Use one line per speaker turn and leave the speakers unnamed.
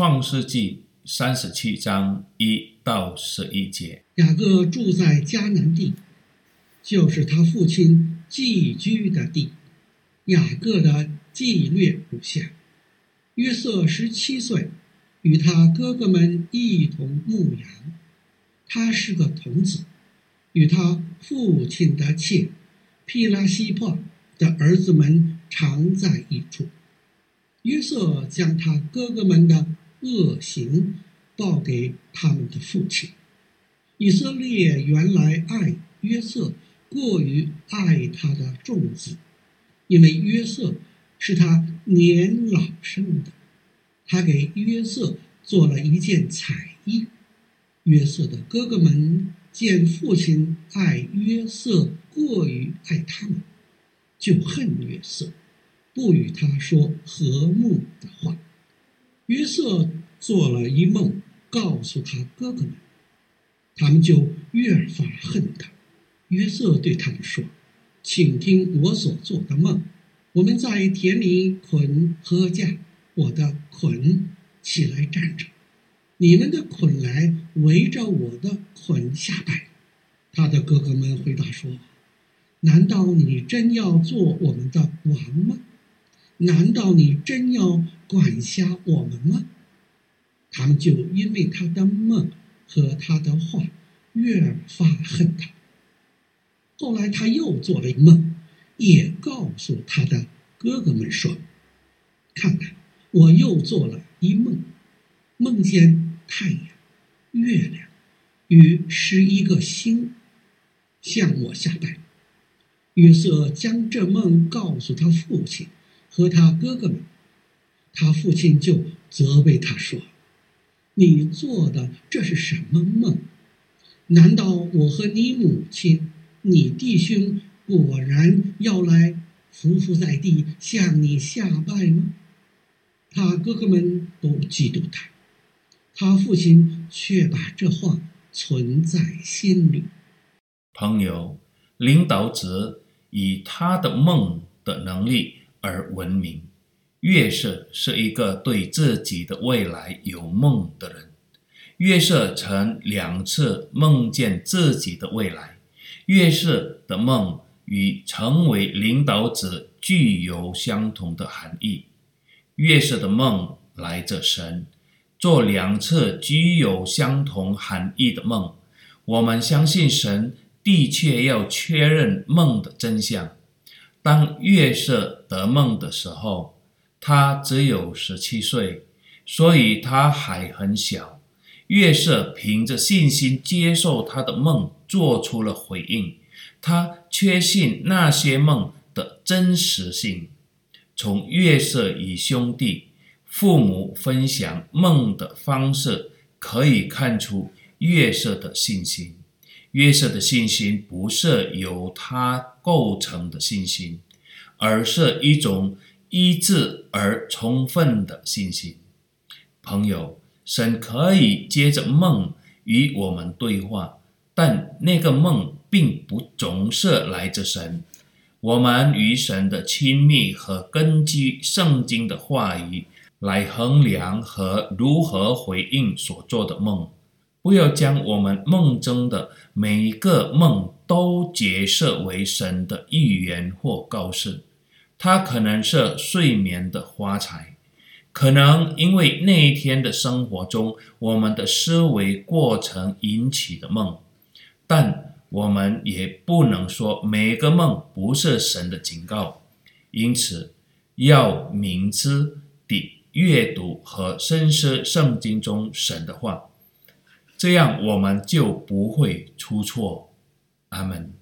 创世纪三十七章一到十一节。
雅各住在迦南地，就是他父亲寄居的地。雅各的记略如下：约瑟十七岁，与他哥哥们一同牧羊。他是个童子，与他父亲的妾毗拉西波的儿子们常在一处。约瑟将他哥哥们的恶行报给他们的父亲。以色列原来爱约瑟过于爱他的众子，因为约瑟是他年老生的。他给约瑟做了一件彩衣。约瑟的哥哥们见父亲爱约瑟过于爱他们，就恨约瑟。不与他说和睦的话。约瑟做了一梦，告诉他哥哥们，他们就越发恨他。约瑟对他们说：“请听我所做的梦。我们在田里捆禾稼，我的捆起来站着，你们的捆来围着我的捆下拜。”他的哥哥们回答说：“难道你真要做我们的王吗？”难道你真要管辖我们吗？他们就因为他的梦和他的话，越发恨他。后来他又做了一梦，也告诉他的哥哥们说：“看看，我又做了一梦，梦见太阳、月亮与十一个星向我下拜。”约瑟将这梦告诉他父亲。和他哥哥们，他父亲就责备他说：“你做的这是什么梦？难道我和你母亲、你弟兄果然要来匍匐在地向你下拜吗？”他哥哥们都嫉妒他，他父亲却把这话存在心里。
朋友，领导者以他的梦的能力。而闻名，月色是一个对自己的未来有梦的人。月色曾两次梦见自己的未来。月色的梦与成为领导者具有相同的含义。月色的梦来自神，做两次具有相同含义的梦。我们相信神的确要确认梦的真相。当月色得梦的时候，他只有十七岁，所以他还很小。约瑟凭着信心接受他的梦，做出了回应。他确信那些梦的真实性。从约瑟与兄弟、父母分享梦的方式，可以看出约瑟的信心。约瑟的信心不是由他构成的信心，而是一种一致而充分的信心。朋友，神可以接着梦与我们对话，但那个梦并不总是来自神。我们与神的亲密和根据圣经的话语来衡量和如何回应所做的梦。不要将我们梦中的每一个梦都解释为神的预言或告示。它可能是睡眠的花彩，可能因为那一天的生活中我们的思维过程引起的梦，但我们也不能说每个梦不是神的警告。因此，要明智地阅读和深思圣经中神的话。这样我们就不会出错。阿门。